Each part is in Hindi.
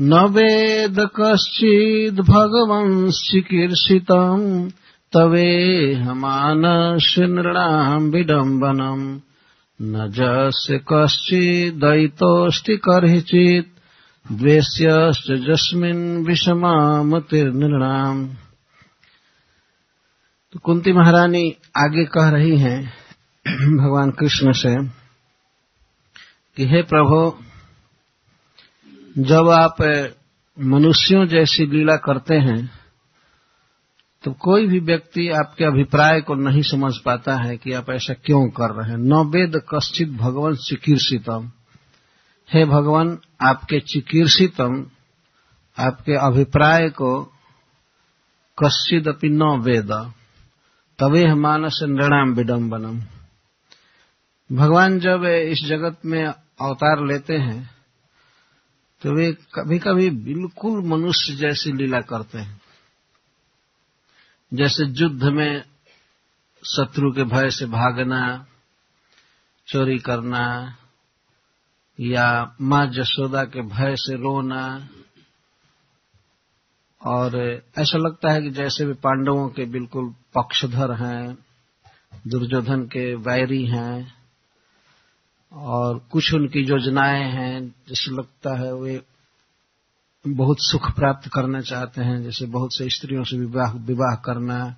न वेद कश्चिद् भगवंश्चिकीर्षितम् तवेहमानस्य नृणाम् विडम्बनम् न जस्य कश्चिदयितोऽस्ति कर्हिचित्, द्वेष्यश्च जस्मिन् विषमामतिर्नृणाम्। तो कुंती महारानी आगे कह रही हैं, भगवान कृष्ण से, कि हे प्रभु जब आप मनुष्यों जैसी लीला करते हैं तो कोई भी व्यक्ति आपके अभिप्राय को नहीं समझ पाता है कि आप ऐसा क्यों कर रहे हैं। न वेद कश्चित भगवान चिकीर्षितम। हे भगवान, आपके चिकीर्षितम, आपके अभिप्राय को कश्चित अपनी न वेद। तवे मानस नृणाम विडम्बनम भगवान जब इस जगत में अवतार लेते हैं तो वे कभी कभी बिल्कुल मनुष्य जैसी लीला करते हैं। जैसे युद्ध में शत्रु के भय से भागना, चोरी करना, या माँ जसोदा के भय से रोना, और ऐसा लगता है कि जैसे भी पांडवों के बिल्कुल पक्षधर हैं, दुर्योधन के वैरी हैं और कुछ उनकी योजनाएँ हैं, जैसे लगता है वे बहुत सुख प्राप्त करना चाहते हैं, जैसे बहुत से स्त्रियों से विवाह विवाह करना,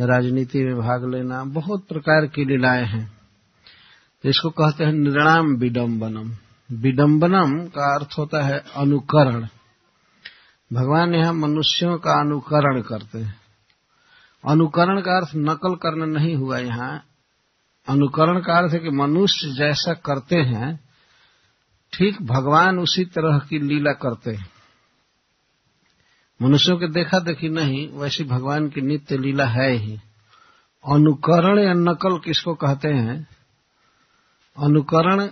राजनीति में भाग लेना, बहुत प्रकार की लीलाएँ हैं। तो इसको कहते हैं निर्णाम विडम्बनम विडम्बनम का अर्थ होता है अनुकरण। भगवान यहाँ मनुष्यों का अनुकरण करते हैं। अनुकरण का अर्थ नकल करना नहीं हुआ यहाँ। अनुकरण का अर्थ है कि मनुष्य जैसा करते हैं, ठीक भगवान उसी तरह की लीला करते हैं। मनुष्यों के देखा देखी नहीं, वैसी भगवान की नित्य लीला है ही। अनुकरण या नकल किसको कहते हैं? अनुकरण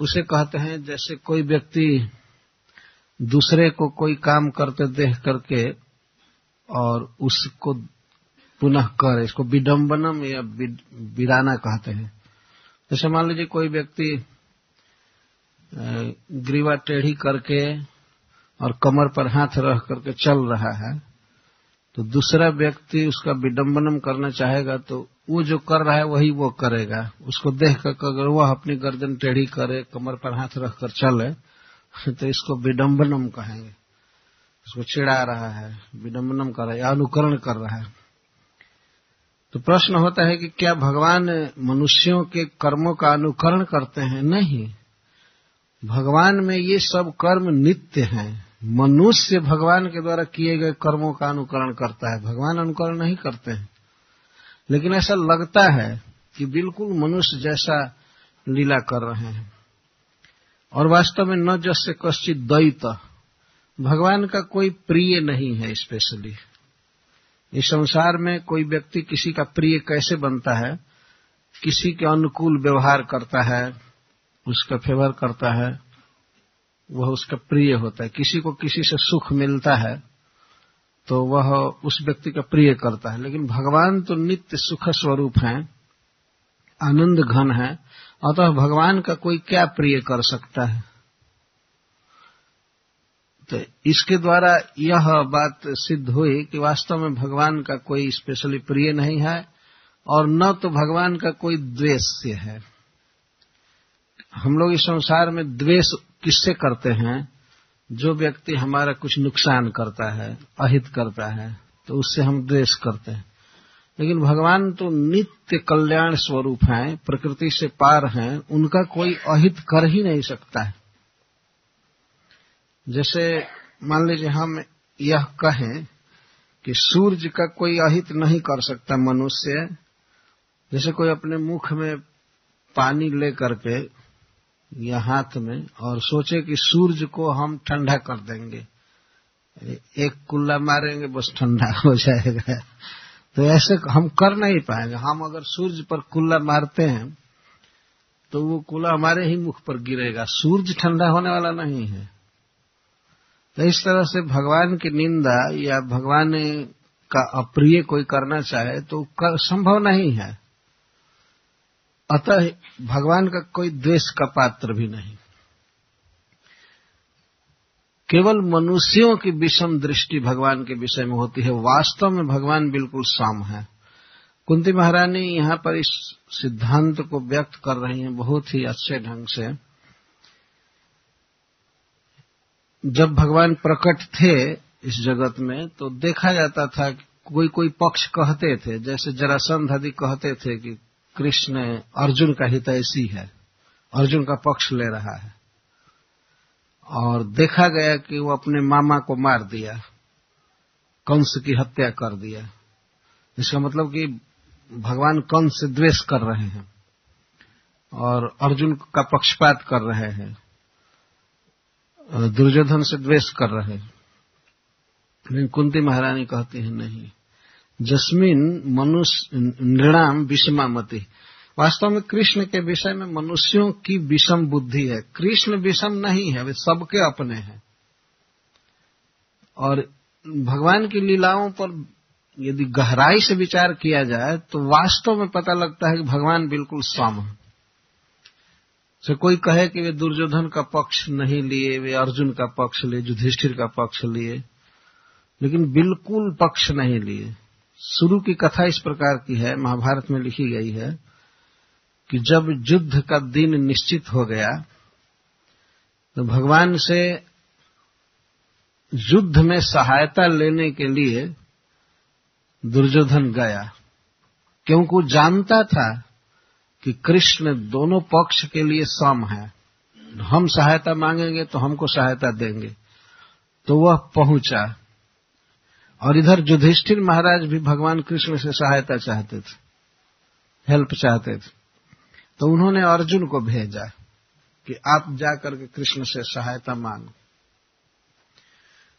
उसे कहते हैं जैसे कोई व्यक्ति दूसरे को कोई काम करते देख करके और उसको पुनः कर, इसको विडम्बनम या विराना कहते हैं। जैसे मान लीजिए कोई व्यक्ति ग्रीवा टेढ़ी करके और कमर पर हाथ रख करके चल रहा है तो दूसरा व्यक्ति उसका विडम्बनम करना चाहेगा तो वो जो कर रहा है वही वो करेगा। उसको देख कर अगर वह अपनी गर्दन टेढ़ी करे, कमर पर हाथ रख कर चले तो इसको विडम्बनम कहेंगे। उसको चिढ़ा रहा है विडम्बनम कर रहा है अनुकरण कर रहा है। तो प्रश्न होता है कि क्या भगवान मनुष्यों के कर्मों का अनुकरण करते हैं? नहीं। भगवान में ये सब कर्म नित्य हैं। मनुष्य भगवान के द्वारा किए गए कर्मों का अनुकरण करता है। भगवान अनुकरण नहीं करते हैं। लेकिन ऐसा लगता है कि बिल्कुल मनुष्य जैसा लीला कर रहे हैं। और वास्तव में न जस से कश्चित द्वैत। भगवान का कोई प्रिय नहीं है, स्पेशली। इस संसार में कोई व्यक्ति किसी का प्रिय कैसे बनता है? किसी के अनुकूल व्यवहार करता है, उसका फेवर करता है, वह उसका प्रिय होता है। किसी को किसी से सुख मिलता है तो वह उस व्यक्ति का प्रिय करता है। लेकिन भगवान तो नित्य सुख स्वरूप हैं, आनंद घन है, अतः भगवान का कोई क्या प्रिय कर सकता है? तो इसके द्वारा यह बात सिद्ध हुई कि वास्तव में भगवान का कोई स्पेशली प्रिय नहीं है और न तो भगवान का कोई द्वेष है। हम लोग इस संसार में द्वेष किससे करते हैं? जो व्यक्ति हमारा कुछ नुकसान करता है, अहित करता है तो उससे हम द्वेष करते हैं। लेकिन भगवान तो नित्य कल्याण स्वरूप हैं, प्रकृति से पार हैं, उनका कोई अहित कर ही नहीं सकता है। जैसे मान लीजिए हम यह कहें कि सूर्य का कोई अहित नहीं कर सकता मनुष्य। जैसे कोई अपने मुख में पानी ले करके या हाथ में और सोचे कि सूरज को हम ठंडा कर देंगे। एक कुल्ला मारेंगे, बस ठंडा हो जाएगा। तो ऐसे हम कर नहीं पाएँगे। हम अगर सूरज पर कुल्ला मारते हैं तो वो कुल्ला हमारे ही मुख पर गिरेगा। सूरज ठंडा होने वाला नहीं है। तो इस तरह से भगवान की निंदा या भगवान का अप्रिय कोई करना चाहे तो कर, संभव नहीं है। अतः भगवान का कोई द्वेष का पात्र भी नहीं। केवल मनुष्यों की विषम दृष्टि भगवान के विषय में होती है। वास्तव में भगवान बिल्कुल साम है। कुंती महारानी यहाँ पर इस सिद्धांत को व्यक्त कर रही हैं बहुत ही अच्छे ढंग से। जब भगवान प्रकट थे इस जगत में तो देखा जाता था कि कोई कोई पक्ष कहते थे, जैसे जरासंध आदि कहते थे कि कृष्ण अर्जुन का हित ऐसी है, अर्जुन का पक्ष ले रहा है। और देखा गया कि वो अपने मामा को मार दिया, कंस की हत्या कर दिया। इसका मतलब कि भगवान कंस से द्वेष कर रहे हैं, और अर्जुन का पक्षपात कर रहे हैं। दुर्योधन से द्वेष कर रहे हैं। लेकिन कुंती महारानी कहती है, नहीं, जस्मिन मनुष्य, नृणाम विषमामति। वास्तव में कृष्ण के विषय में मनुष्यों की विषम बुद्धि है। कृष्ण विषम नहीं है, वे सबके अपने हैं। और भगवान की लीलाओं पर यदि गहराई से विचार किया जाए तो वास्तव में पता लगता है कि भगवान बिल्कुल सम है। से कोई कहे कि वे दुर्योधन का पक्ष नहीं लिए, वे अर्जुन का पक्ष लिए, युधिष्ठिर का पक्ष लिए, लेकिन बिल्कुल पक्ष नहीं लिए। शुरू की कथा इस प्रकार की है, महाभारत में लिखी गई है कि जब युद्ध का दिन निश्चित हो गया तो भगवान से युद्ध में सहायता लेने के लिए दुर्योधन गया। क्योंकि जानता था कि कृष्ण दोनों पक्ष के लिए सम है। हम सहायता मांगेंगे तो हमको सहायता देंगे। तो वह पहुँचा। और इधर युधिष्ठिर महाराज भी भगवान कृष्ण से सहायता चाहते थे। हेल्प चाहते थे। तो उन्होंने अर्जुन को भेजा कि आप जाकर के कृष्ण से सहायता मांगो।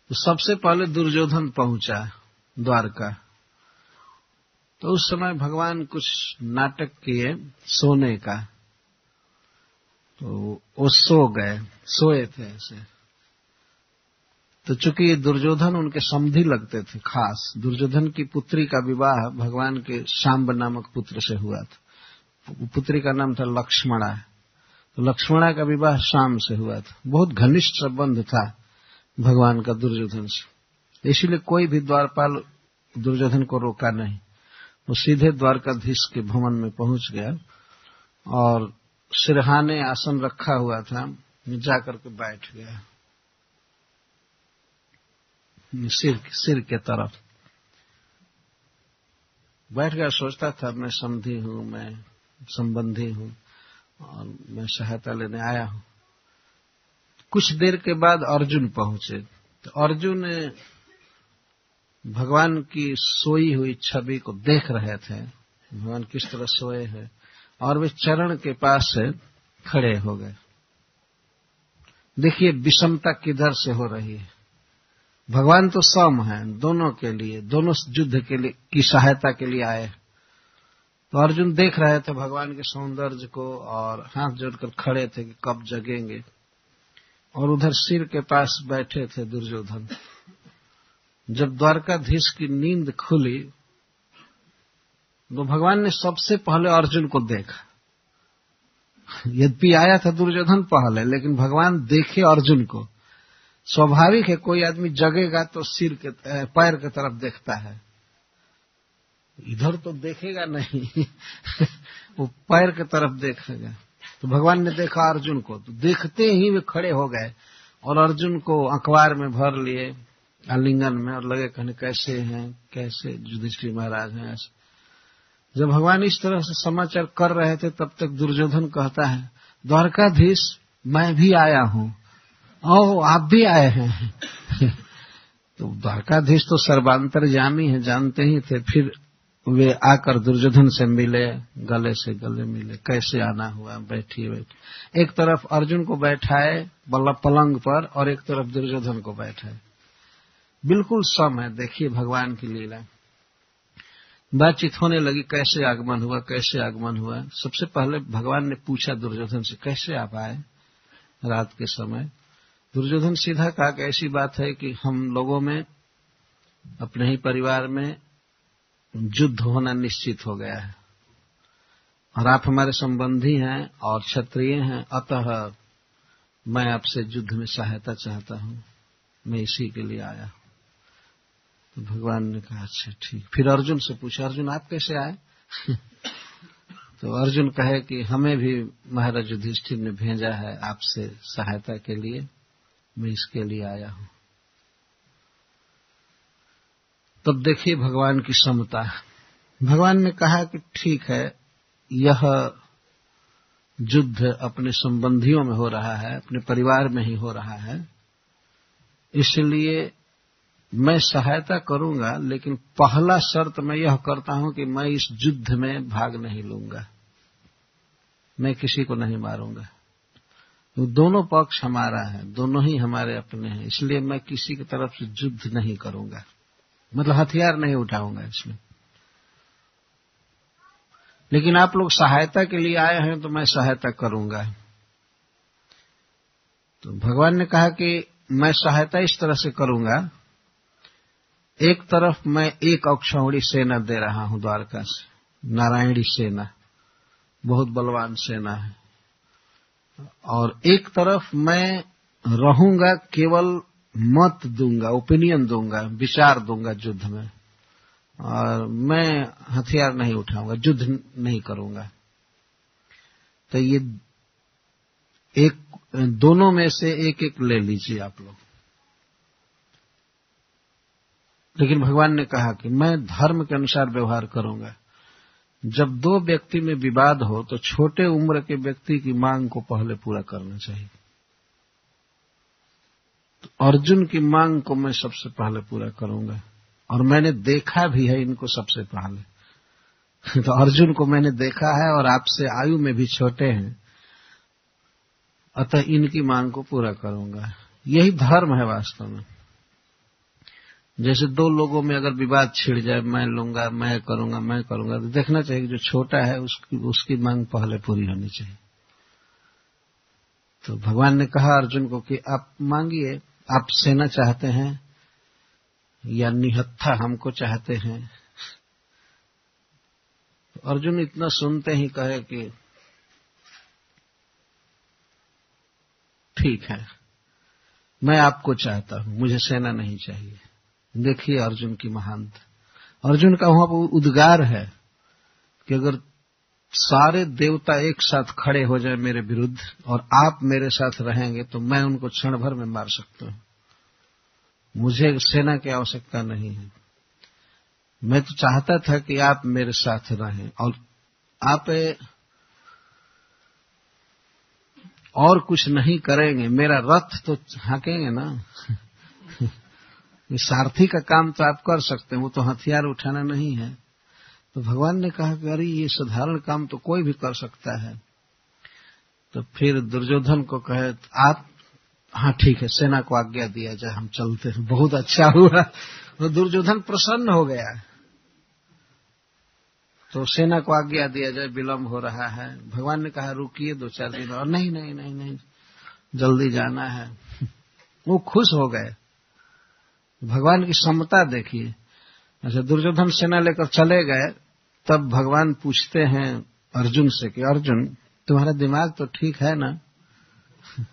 तो सबसे पहले दुर्योधन पहुँचा, द्वारका। तो उस समय भगवान कुछ नाटक किए सोने का। तो वो सो गए, सोए थे ऐसे। तो चूँकि दुर्योधन उनके समधि लगते थे खास, दुर्योधन की पुत्री का विवाह भगवान के शाम्ब नामक पुत्र से हुआ था। पुत्री का नाम था लक्ष्मणा। तो लक्ष्मणा का विवाह शाम से हुआ था। बहुत घनिष्ठ संबंध था भगवान का दुर्योधन से। इसीलिए कोई भी द्वारपाल दुर्योधन को रोका नहीं। वो सीधे द्वारकाधीश के भवन में पहुँच गया और सिरहाने आसन रखा हुआ था जाकर के बैठ गया। सिर सिर के तरफ़ बैठ गया, सोचता था मैं समझी हूँ, मैं संबंधी हूँ और मैं सहायता लेने आया हूँ। कुछ देर के बाद अर्जुन पहुँचे। तो अर्जुन भगवान की सोई हुई छवि को देख रहे थे। भगवान किस तरह सोए हैं। और वे चरण के पास खड़े हो गए। देखिए, विषमता किधर से हो रही है? भगवान तो सम है, दोनों के लिए, दोनों युद्ध के लिए, की सहायता के लिए आए। तो अर्जुन देख रहे थे भगवान के सौंदर्य को और हाथ जोड़कर खड़े थे कि कब जगेंगे। और उधर सिर के पास बैठे थे दुर्योधन। जब द्वारकाधीश की नींद खुली तो भगवान ने सबसे पहले अर्जुन को देखा। यद्यपि आया था दुर्योधन पहले, लेकिन भगवान देखे अर्जुन को। स्वाभाविक है, कोई आदमी जगेगा तो सिर के पैर के तरफ़ देखता है। इधर तो देखेगा नहीं, वो पैर के तरफ़ देखेगा। तो भगवान ने देखा अर्जुन को तो देखते ही वे खड़े हो गए और अर्जुन को अखबार में भर लिए। आलिंगन में और लगे कहने, कैसे हैं? कैसे? युधिष्ठिर महाराज हैं ऐसे। जब भगवान इस तरह से समाचार कर रहे थे, तब तक दुर्योधन कहता है, द्वारकाधीश, मैं भी आया हूँ। ओ आप भी आए हैं। तो द्वारकाधीश तो सर्वांतर जामी है, जानते ही थे। फिर वे आकर दुर्योधन से मिले, गले से गले मिले, कैसे आना हुआ? बैठिए बैठिए। एक तरफ़ अर्जुन को बैठाए बल्ला पलंग पर, और एक तरफ़ दुर्योधन को बैठाए। बिल्कुल सम है, देखिए भगवान की लीला। बातचीत होने लगी, कैसे आगमन हुआ, कैसे आगमन हुआ। सबसे पहले भगवान ने पूछा दुर्योधन से, कैसे आप आए रात के समय? दुर्योधन सीधा कहा कि ऐसी बात है कि हम लोगों में, अपने ही परिवार में युद्ध होना निश्चित हो गया है। और आप हमारे संबंधी हैं और क्षत्रिय हैं, अतः मैं आपसे युद्ध में सहायता चाहता हूँ। मैं इसी के लिए आया तो भगवान ने कहा अच्छा ठीक। फिर अर्जुन से पूछा, अर्जुन, आप कैसे आए? तो अर्जुन कहे कि, हमें भी महाराज युधिष्ठिर ने भेजा है आपसे सहायता के लिए। मैं इसके लिए आया हूँ। तब देखिए भगवान की समता। भगवान ने कहा कि, ठीक है, यह युद्ध अपने संबंधियों में हो रहा है, अपने परिवार में ही हो रहा है। इसलिए मैं सहायता करूँगा, लेकिन पहला शर्त मैं यह करता हूँ कि मैं इस युद्ध में भाग नहीं लूँगा। मैं किसी को नहीं मारूँगा। तो दोनों पक्ष हमारा है, दोनों ही हमारे अपने हैं, इसलिए मैं किसी की तरफ़ से युद्ध नहीं करूँगा। मतलब हथियार नहीं उठाऊँगा इसमें। लेकिन आप लोग सहायता के लिए आए हैं तो मैं सहायता करूँगा। तो भगवान ने कहा कि मैं सहायता इस तरह से करूँगा एक तरफ़ मैं एक अक्षौड़ी सेना दे रहा हूँ द्वारका से नारायणी सेना, बहुत बलवान सेना है। और एक तरफ़ मैं रहूँगा, केवल मत दूँगा ओपिनियन दूँगा, विचार दूँगा युद्ध में। और मैं हथियार नहीं उठाऊँगा, युद्ध नहीं करूँगा। तो ये एक, दोनों में से एक एक ले लीजिए आप लोग। लेकिन भगवान ने कहा कि मैं धर्म के अनुसार व्यवहार करूँगा। जब दो व्यक्ति में विवाद हो तो छोटे उम्र के व्यक्ति की मांग को पहले पूरा करना चाहिए। तो अर्जुन की मांग को मैं सबसे पहले पूरा करूँगा। और मैंने देखा भी है इनको सबसे पहले। तो अर्जुन को मैंने देखा है और आपसे आयु में भी छोटे हैं। अतः इनकी मांग को पूरा करूँगा। यही धर्म है वास्तव में। जैसे दो लोगों में अगर विवाद छिड़ जाए, मैं लूँगा, मैं करूँगा मैं करूँगा तो देखना चाहिए जो छोटा है उसकी उसकी मांग पहले पूरी होनी चाहिए। तो भगवान ने कहा अर्जुन को कि आप मांगिए, आप सेना चाहते हैं या निहत्था हमको चाहते हैं? अर्जुन इतना सुनते ही कहे कि ठीक है, मैं आपको चाहता हूँ, मुझे सेना नहीं चाहिए। देखिए अर्जुन की महानता। अर्जुन का वहाँ पर उद्गार है कि अगर सारे देवता एक साथ खड़े हो जाए मेरे विरुद्ध और आप मेरे साथ रहेंगे तो मैं उनको क्षण भर में मार सकता हूँ। मुझे सेना की आवश्यकता नहीं है। मैं तो चाहता था कि आप मेरे साथ रहें और आप और कुछ नहीं करेंगे। मेरा रथ तो हाँकेंगे ना? सारथी का काम तो आप कर सकते हैं, वो तो हथियार उठाना नहीं है। तो भगवान ने कहा कि अरे, ये साधारण काम तो कोई भी कर सकता है। तो फिर दुर्योधन को कहे, आप हाँ ठीक है, सेना को आज्ञा दिया जाए, हम चलते हैं। बहुत अच्छा हुआ। तो दुर्योधन प्रसन्न हो गया। तो सेना को आज्ञा दिया जाए विलम्ब हो रहा है। भगवान ने कहा, रुकिए दो चार दिन और नहीं नहीं नहीं नहीं, जल्दी जाना है। वो खुश हो गए। भगवान की समता देखिए। अच्छा दुर्योधन सेना लेकर चले गए, तब भगवान पूछते हैं अर्जुन से कि, अर्जुन, तुम्हारा दिमाग तो ठीक है ना?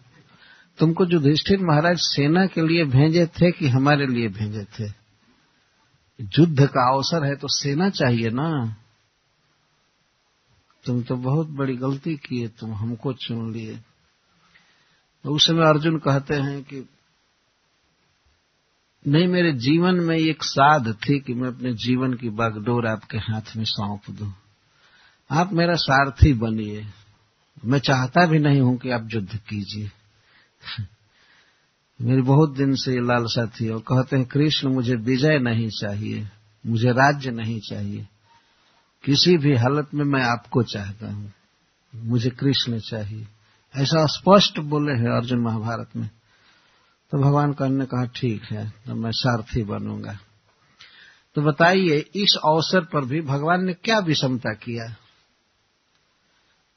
तुमको युधिष्ठिर महाराज सेना के लिए भेजे थे कि हमारे लिए भेजे थे? युद्ध का अवसर है तो सेना चाहिए ना? तुम तो बहुत बड़ी गलती किए, तुम हमको चुन लिए। तो उस समय अर्जुन कहते हैं कि नहीं, मेरे जीवन में एक साध थी कि मैं अपने जीवन की बागडोर आपके हाथ में सौंप दूँ। आप मेरा सारथी बनिए। मैं चाहता भी नहीं हूँ कि आप युद्ध कीजिए। मेरी बहुत दिन से ये लालसा थी और कहते हैं, कृष्ण, मुझे विजय नहीं चाहिए, मुझे राज्य नहीं चाहिए। किसी भी हालत में मैं आपको चाहता हूँ। मुझे कृष्ण चाहिए। ऐसा स्पष्ट बोले हैं अर्जुन महाभारत में। तो भगवान कर्ण ने कहा, ठीक है तो मैं सारथी बनूँगा। तो बताइए, इस अवसर पर भी भगवान ने क्या विषमता किया?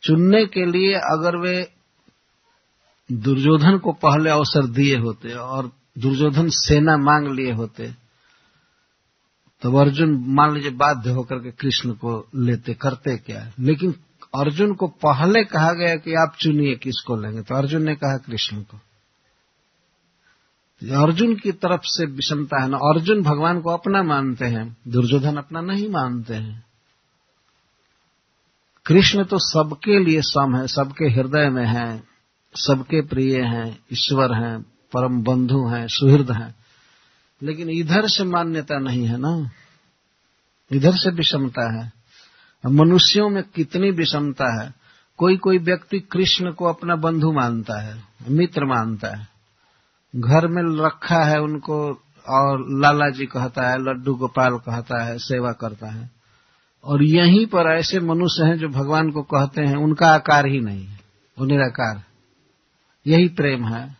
चुनने के लिए अगर वे दुर्योधन को पहले अवसर दिए होते और दुर्योधन सेना मांग लिए होते तो अर्जुन मान लीजिए बाध्य होकर के कृष्ण को लेते, करते क्या? लेकिन अर्जुन को पहले कहा गया कि आप चुनिए किसको लेंगे तो अर्जुन ने कहा कृष्ण को। अर्जुन की तरफ़ से विषमता है ना। अर्जुन भगवान को अपना मानते हैं, दुर्योधन अपना नहीं मानते हैं। कृष्ण तो सबके लिए सम है, सबके हृदय में है, सबके प्रिय हैं, ईश्वर हैं, परम बंधु हैं, सुहृद हैं। लेकिन इधर से मान्यता नहीं है ना। इधर से विषमता है। मनुष्यों में कितनी विषमता है। कोई कोई व्यक्ति कृष्ण को अपना बंधु मानता है, मित्र मानता है। घर में रखा है उनको और लाला जी कहता है, लड्डू गोपाल कहता है, सेवा करता है। और यहीं पर ऐसे मनुष्य हैं जो भगवान को कहते हैं, उनका आकार ही नहीं है, वो निराकार यही प्रेम है।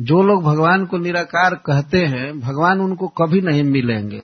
जो लोग भगवान को निराकार कहते हैं, भगवान उनको कभी नहीं मिलेंगे।